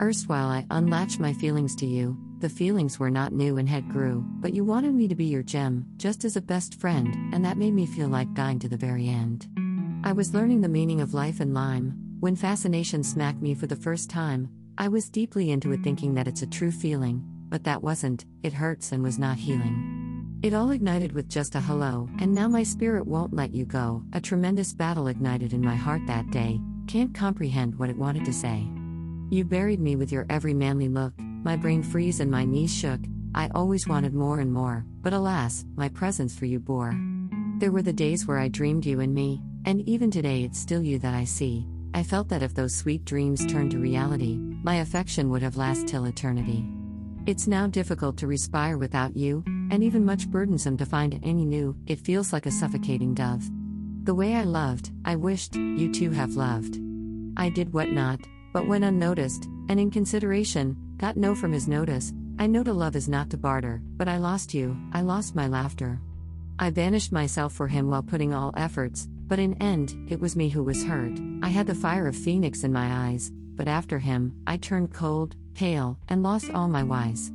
Erstwhile I unlatched my feelings to you, the feelings were not new and had grew, but you wanted me to be your gem, just as a best friend, and that made me feel like dying to the very end. I was learning the meaning of life and lime, when fascination smacked me for the first time, I was deeply into it thinking that it's a true feeling, but that wasn't, it hurts and was not healing. It all ignited with just a hello, and now my spirit won't let you go. A tremendous battle ignited in my heart that day, can't comprehend what it wanted to say. You buried me with your every manly look, my brain froze and my knees shook. I always wanted more and more, but alas, my presence for you bore. There were the days where I dreamed you and me, and even today it's still you that I see. I felt that if those sweet dreams turned to reality, my affection would have lasted till eternity. It's now difficult to respire without you, and even much burdensome to find any new, it feels like a suffocating dove. The way I loved, I wished, you too have loved. I did what not, but when unnoticed, and in consideration, got no from his notice, I know to love is not to barter, but I lost you, I lost my laughter. I banished myself for him while putting all efforts, but in end, it was me who was hurt. I had the fire of phoenix in my eyes, but after him, I turned cold, pale, and lost all my wise.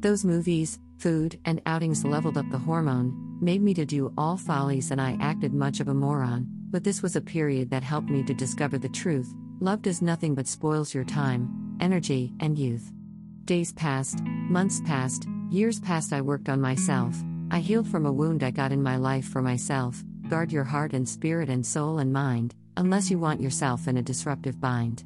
Those movies, food, and outings leveled up the hormone, made me to do all follies, and I acted much of a moron, but this was a period that helped me to discover the truth Love does nothing but spoils your time, energy, and youth. Days passed, months passed, years passed. I worked on myself. I healed from a wound I got in my life for myself. Guard your heart and spirit and soul and mind, unless you want yourself in a disruptive bind.